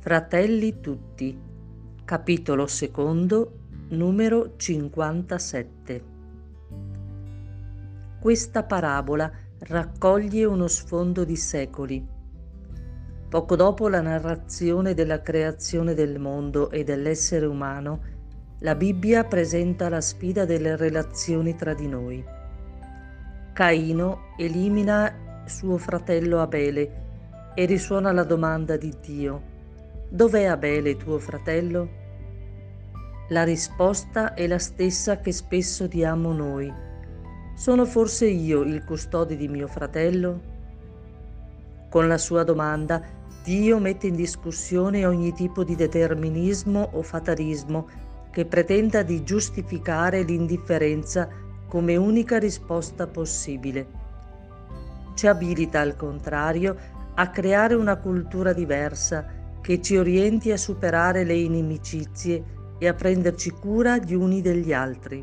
Fratelli tutti, capitolo secondo, numero 57. Questa parabola raccoglie uno sfondo di secoli. Poco dopo la narrazione della creazione del mondo e dell'essere umano, la Bibbia presenta la sfida delle relazioni tra di noi. Caino elimina suo fratello Abele e risuona la domanda di Dio Dov'è Abele tuo fratello? La risposta è la stessa che spesso diamo noi. Sono forse io il custode di mio fratello? Con la sua domanda Dio mette in discussione ogni tipo di determinismo o fatalismo che pretenda di giustificare l'indifferenza come unica risposta possibile. Ci abilita al contrario a creare una cultura diversa che ci orienti a superare le inimicizie e a prenderci cura gli uni degli altri.